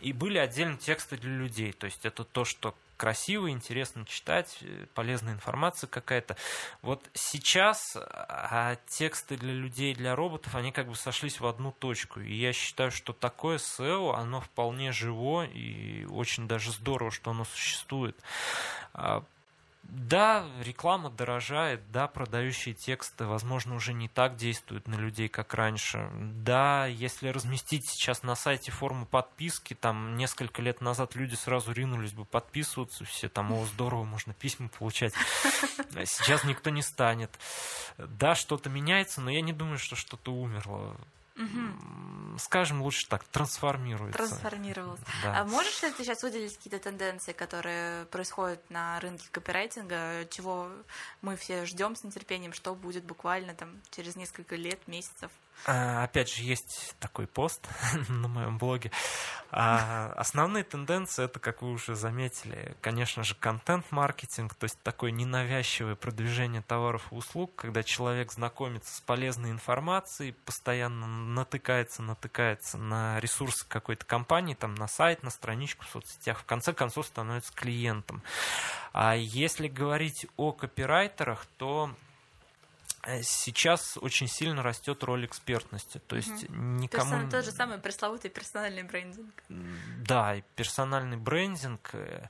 И были отдельно тексты для людей, то есть это то, что красиво, интересно читать, э, полезная информация какая-то. Вот сейчас а тексты для людей, для роботов, они как бы сошлись в одну точку. И я считаю, что такое SEO, оно вполне живо и очень даже здорово, что оно существует. Да, реклама дорожает, да, продающие тексты, возможно, уже не так действуют на людей, как раньше. Да, если разместить сейчас на сайте форму подписки, там несколько лет назад люди сразу ринулись бы подписываться, все там, о, здорово, можно письма получать. (laughs) Сейчас никто не станет. Да, что-то меняется, но я не думаю, что что-то умерло. Угу. Скажем лучше так, трансформируется. Трансформировался. Да. А можешь ли ты сейчас выделить какие-то тенденции, которые происходят на рынке копирайтинга, чего мы все ждем с нетерпением, что будет буквально там через несколько лет, месяцев? А, опять же, есть такой пост (laughs) на моем блоге. А основные тенденции это, как вы уже заметили, конечно же, контент-маркетинг, то есть такое ненавязчивое продвижение товаров и услуг, когда человек знакомится с полезной информацией, постоянно натыкается, натыкается на ресурсы какой-то компании, там на сайт, на страничку в соцсетях, в конце концов становится клиентом. А если говорить о копирайтерах, то сейчас очень сильно растет роль экспертности. То есть угу. никому... То есть тот же самый пресловутый персональный брендинг. Да, и персональный брендинг. Э,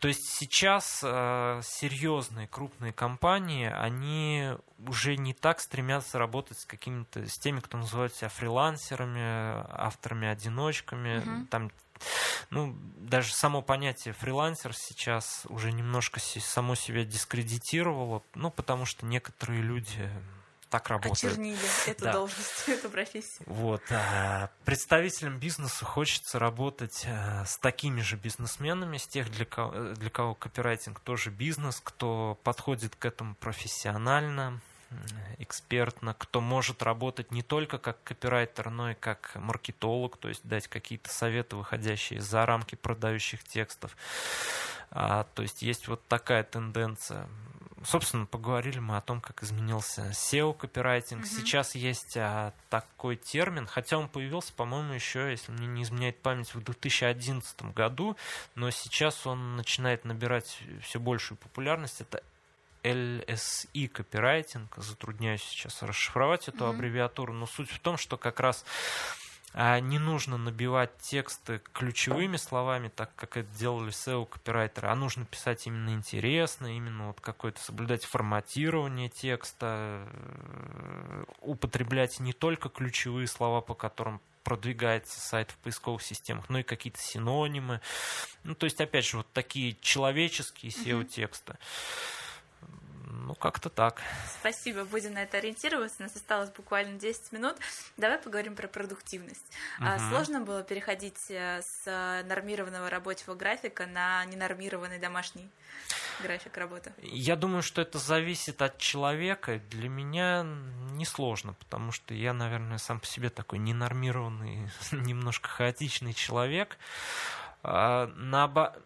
то есть сейчас э, серьезные крупные компании, они уже не так стремятся работать с какими-то, с теми, кто называют себя фрилансерами, авторами-одиночками, угу. там ну, даже само понятие фрилансер сейчас уже немножко само себя дискредитировало, ну, потому что некоторые люди так работают. Очернили эту да. должность, (laughs) эту профессию. Вот. А представителям бизнеса хочется работать а, с такими же бизнесменами, с тех, для кого, для кого копирайтинг тоже бизнес, кто подходит к этому профессионально, экспертно, кто может работать не только как копирайтер, но и как маркетолог, то есть дать какие-то советы, выходящие за рамки продающих текстов. А, то есть есть вот такая тенденция. собственно, поговорили мы о том, как изменился SEO-копирайтинг. Мгм. Сейчас есть а, такой термин, хотя он появился, по-моему, еще, если мне не изменяет память, в 2011 году, но сейчас он начинает набирать все большую популярность. Это LSI копирайтинг. Затрудняюсь сейчас расшифровать эту Мгм. аббревиатуру, но суть в том, что как раз а, не нужно набивать тексты ключевыми словами, так как это делали SEO-копирайтеры, а нужно писать именно интересно, именно вот какое-то соблюдать форматирование текста, э, употреблять не только ключевые слова, по которым продвигается сайт в поисковых системах, но и какие-то синонимы. Ну, то есть, опять же, вот такие человеческие SEO-тексты. Ну, как-то так. Спасибо, будем на это ориентироваться. У нас осталось буквально 10 минут. Давай поговорим про продуктивность. Мгм. Сложно было переходить э, с нормированного рабочего графика на ненормированный домашний график работы? Я думаю, что это зависит от человека. Для меня несложно, потому что я, наверное, сам по себе такой ненормированный, (laughs) немножко хаотичный человек. А, наобо-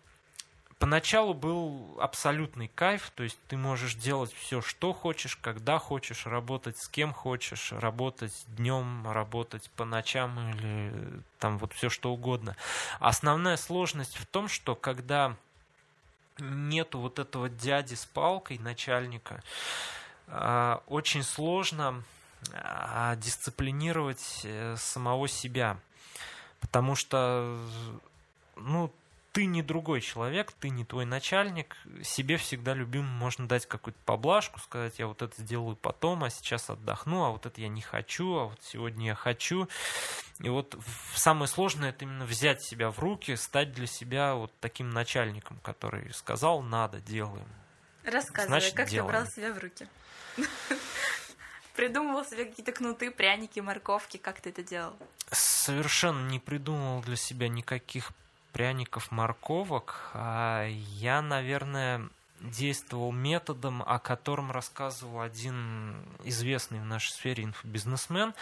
Поначалу был абсолютный кайф, то есть ты можешь делать все, что хочешь, когда хочешь, работать с кем хочешь, работать днем, работать по ночам или там вот все что угодно. Основная сложность в том, что когда нету вот этого дяди с палкой, начальника, а, очень сложно а, дисциплинировать э, самого себя. Потому что, ну, ты не другой человек, ты не твой начальник, себе всегда любим можно дать какую-то поблажку, сказать, я вот это сделаю потом, а сейчас отдохну, а вот это я не хочу, а вот сегодня я хочу. И вот самое сложное это именно взять себя в руки, стать для себя вот таким начальником, который сказал, надо, делаем. Рассказывай, Значит, как делаем. ты брал себя в руки? (laughs) Придумывал себе какие-то кнуты, пряники, морковки, как ты это делал? совершенно не придумал для себя никаких пряников, морковок. А я, наверное, действовал методом, о котором рассказывал один известный в нашей сфере инфобизнесмен.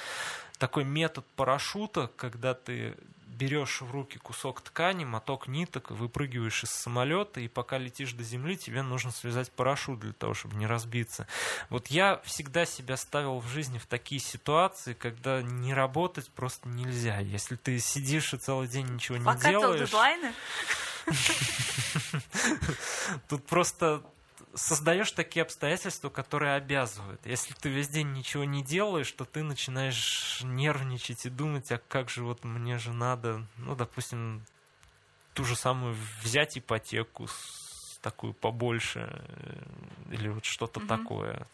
Такой метод парашюта, когда ты берешь в руки кусок ткани, моток ниток, выпрыгиваешь из самолета, и пока летишь до земли, тебе нужно связать парашют для того, чтобы не разбиться. Вот я всегда себя ставил в жизни в такие ситуации, когда не работать просто нельзя. Если ты сидишь и целый день ничего не делаешь, дедлайны? (laughs) тут просто создаешь такие обстоятельства, которые обязывают. Если ты весь день ничего не делаешь, то ты начинаешь нервничать и думать, а как же вот мне же надо, ну, допустим, ту же самую взять ипотеку с такую побольше э, или вот что-то Мгм. такое.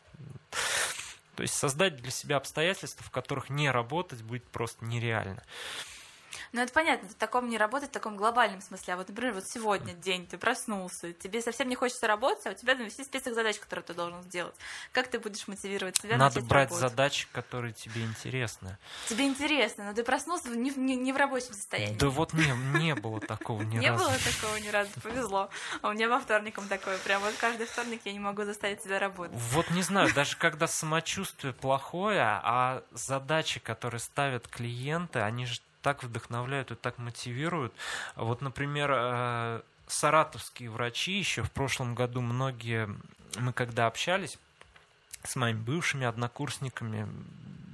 То есть создать для себя обстоятельства, в которых не работать будет просто нереально. Ну, это понятно, в таком не работать, в таком глобальном смысле. А вот, например, вот сегодня день, ты проснулся, тебе совсем не хочется работать, а у тебя там весь список задач, которые ты должен сделать. Как ты будешь мотивировать себя Надо брать работать? задачи, которые тебе интересны. Тебе интересно, но ты проснулся не, в- не- не в рабочем состоянии. Да вот не, не было такого ни Не разу. было такого ни разу, повезло. А у меня во вторником такое. Прям вот каждый вторник я не могу заставить себя работать. Вот не знаю, даже когда самочувствие плохое, а задачи, которые ставят клиенты, они же так вдохновляют и так мотивируют. Вот, например, э, саратовские врачи еще в прошлом году многие, мы когда общались с моими бывшими однокурсниками,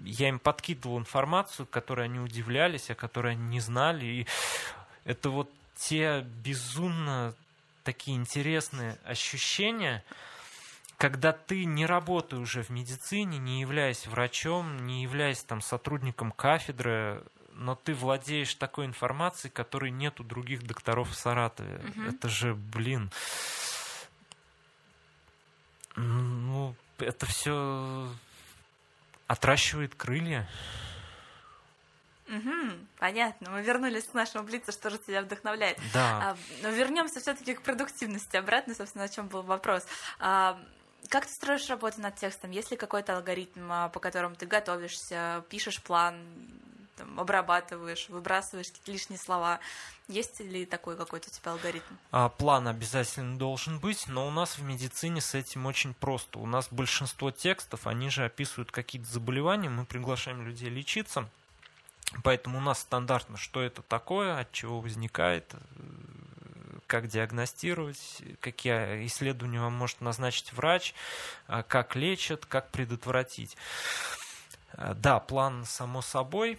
я им подкидывал информацию, которой они удивлялись, о которой они не знали. И это вот те безумно такие интересные ощущения, когда ты не работая уже в медицине, не являясь врачом, не являясь там сотрудником кафедры, но ты владеешь такой информацией, которой нет у других докторов в Саратове. Мгм. Это же, блин, ну, это все отращивает крылья. Мгм, понятно. Мы вернулись к нашему блицу, что же тебя вдохновляет. Да. А, но вернемся все-таки к продуктивности. Обратно, собственно, о чем был вопрос. А, как ты строишь работу над текстом? Есть ли какой-то алгоритм, а, по которому ты готовишься, пишешь план, там, обрабатываешь, выбрасываешь лишние слова? Есть ли такой какой-то у тебя алгоритм? А, План обязательно должен быть, но у нас в медицине с этим очень просто. У нас большинство текстов, они же описывают какие-то заболевания, мы приглашаем людей лечиться, поэтому у нас стандартно, что это такое, от чего возникает, э, как диагностировать, какие исследования вам может назначить врач, а, как лечат, как предотвратить. А, да, план само собой,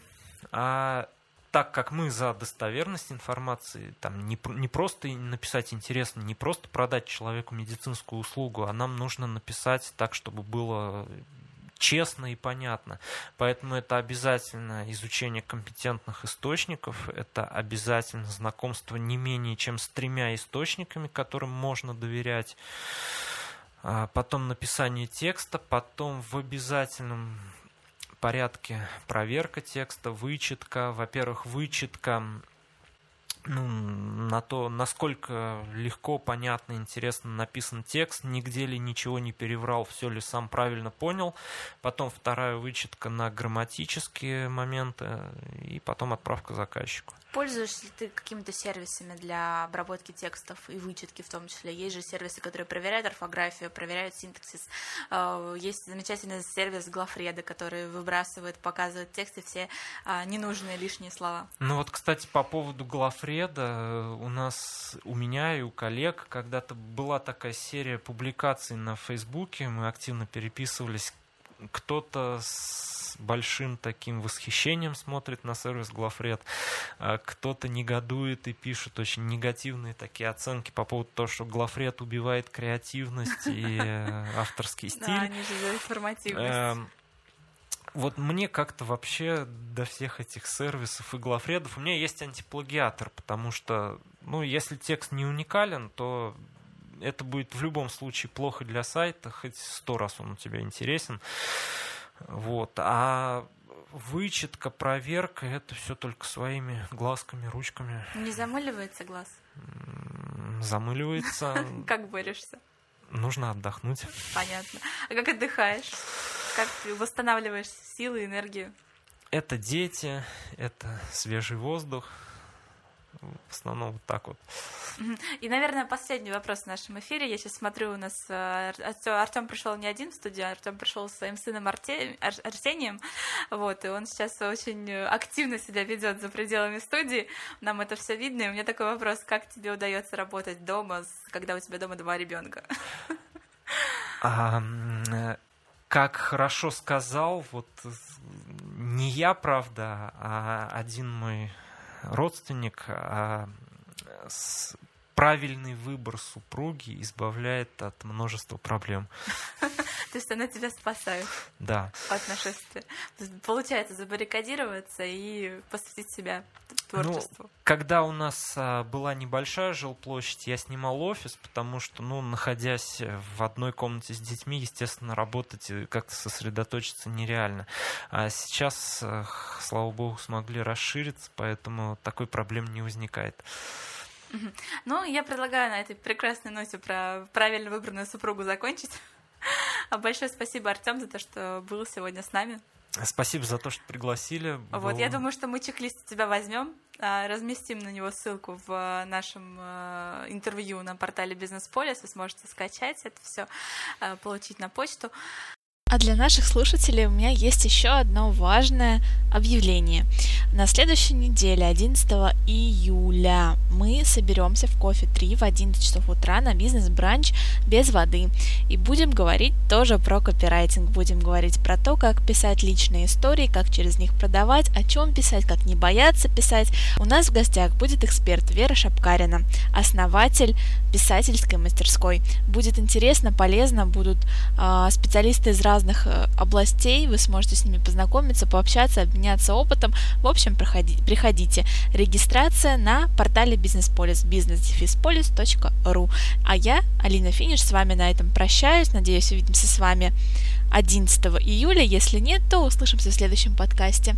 а так как мы за достоверность информации, там не, не просто написать интересно, не просто продать человеку медицинскую услугу, а нам нужно написать так, чтобы было честно и понятно. Поэтому это обязательно изучение компетентных источников, это обязательно знакомство не менее чем с тремя источниками, которым можно доверять. А потом написание текста, потом в обязательном порядке проверка текста, вычетка. Во-первых, вычетка ну, на то, насколько легко, понятно, интересно написан текст, нигде ли ничего не переврал, все ли сам правильно понял. Потом вторая вычетка на грамматические моменты и потом отправка заказчику. Пользуешься ли ты какими-то сервисами для обработки текстов и вычетки в том числе? Есть же сервисы, которые проверяют орфографию, проверяют синтаксис. Э, есть замечательный сервис Глафреда, который выбрасывает, показывает тексты все а, ненужные лишние слова. Ну вот, кстати, по поводу Глафреда, у нас, у меня и у коллег когда-то была такая серия публикаций на Фейсбуке, мы активно переписывались кто-то с большим таким восхищением смотрит на сервис Глафред, а кто-то негодует и пишет очень негативные такие оценки по поводу того, что Глафред убивает креативность и э, (laughs) авторский стиль. Да, они же за информативность. Эм, вот мне как-то вообще до всех этих сервисов и глафредов у меня есть антиплагиатор, потому что, ну, если текст не уникален, то это будет в любом случае плохо для сайта, хоть сто раз он у тебя интересен. Вот. А вычетка, проверка, это все только своими глазками, ручками. Не замыливается глаз? Замыливается. (laughs) Как борешься? Нужно отдохнуть. Понятно. А как отдыхаешь? Как ты восстанавливаешь силы, энергию? Это дети, это свежий воздух, в основном вот так вот. И, наверное, последний вопрос в нашем эфире. Я сейчас смотрю, у нас э, Артем пришел не один в студию, Артем пришел со своим сыном Арте... Арсением, вот, и он сейчас очень активно себя ведет за пределами студии. Нам это все видно. И у меня такой вопрос: как тебе удается работать дома, когда у тебя дома два ребенка? (laughs) А, э, как хорошо сказал, вот не я, правда, а один мой родственник, а правильный выбор супруги избавляет от множества проблем. (laughs) То есть она тебя спасает. Да. От нашествия. Получается забаррикадироваться и посвятить себя творчеству. Ну, когда у нас а, была небольшая жилплощадь, я снимал офис, потому что, ну, находясь в одной комнате с детьми, естественно, работать и как-то сосредоточиться нереально. А сейчас, а, слава богу, смогли расшириться, поэтому такой проблем не возникает. Ну, я предлагаю на этой прекрасной ноте про правильно выбранную супругу закончить. (laughs) А большое спасибо, Артем, за то, что был сегодня с нами. Спасибо за то, что пригласили. Вот, Был... я думаю, что мы чек-лист тебя возьмем, а, разместим на него ссылку в нашем э, интервью на портале Бизнес Полис. Вы сможете скачать это все, получить на почту. А для наших слушателей у меня есть еще одно важное объявление. На следующей неделе, 11 июля, мы соберемся в кофе 3 в 11 часов утра на бизнес-бранч без воды. И будем говорить тоже про копирайтинг. Будем говорить про то, как писать личные истории, как через них продавать, о чем писать, как не бояться писать. У нас в гостях будет эксперт Вера Шапкарина, основатель писательской мастерской. Будет интересно, полезно, будут э, специалисты из разных разных э, областей, вы сможете с ними познакомиться, пообщаться, обменяться опытом. В общем, проходи, приходите. Регистрация на портале Бизнесполис, businessdefispolis.ru. А я, Алина Финиш, с вами на этом прощаюсь. Надеюсь, увидимся с вами 11 июля. Если нет, то услышимся в следующем подкасте.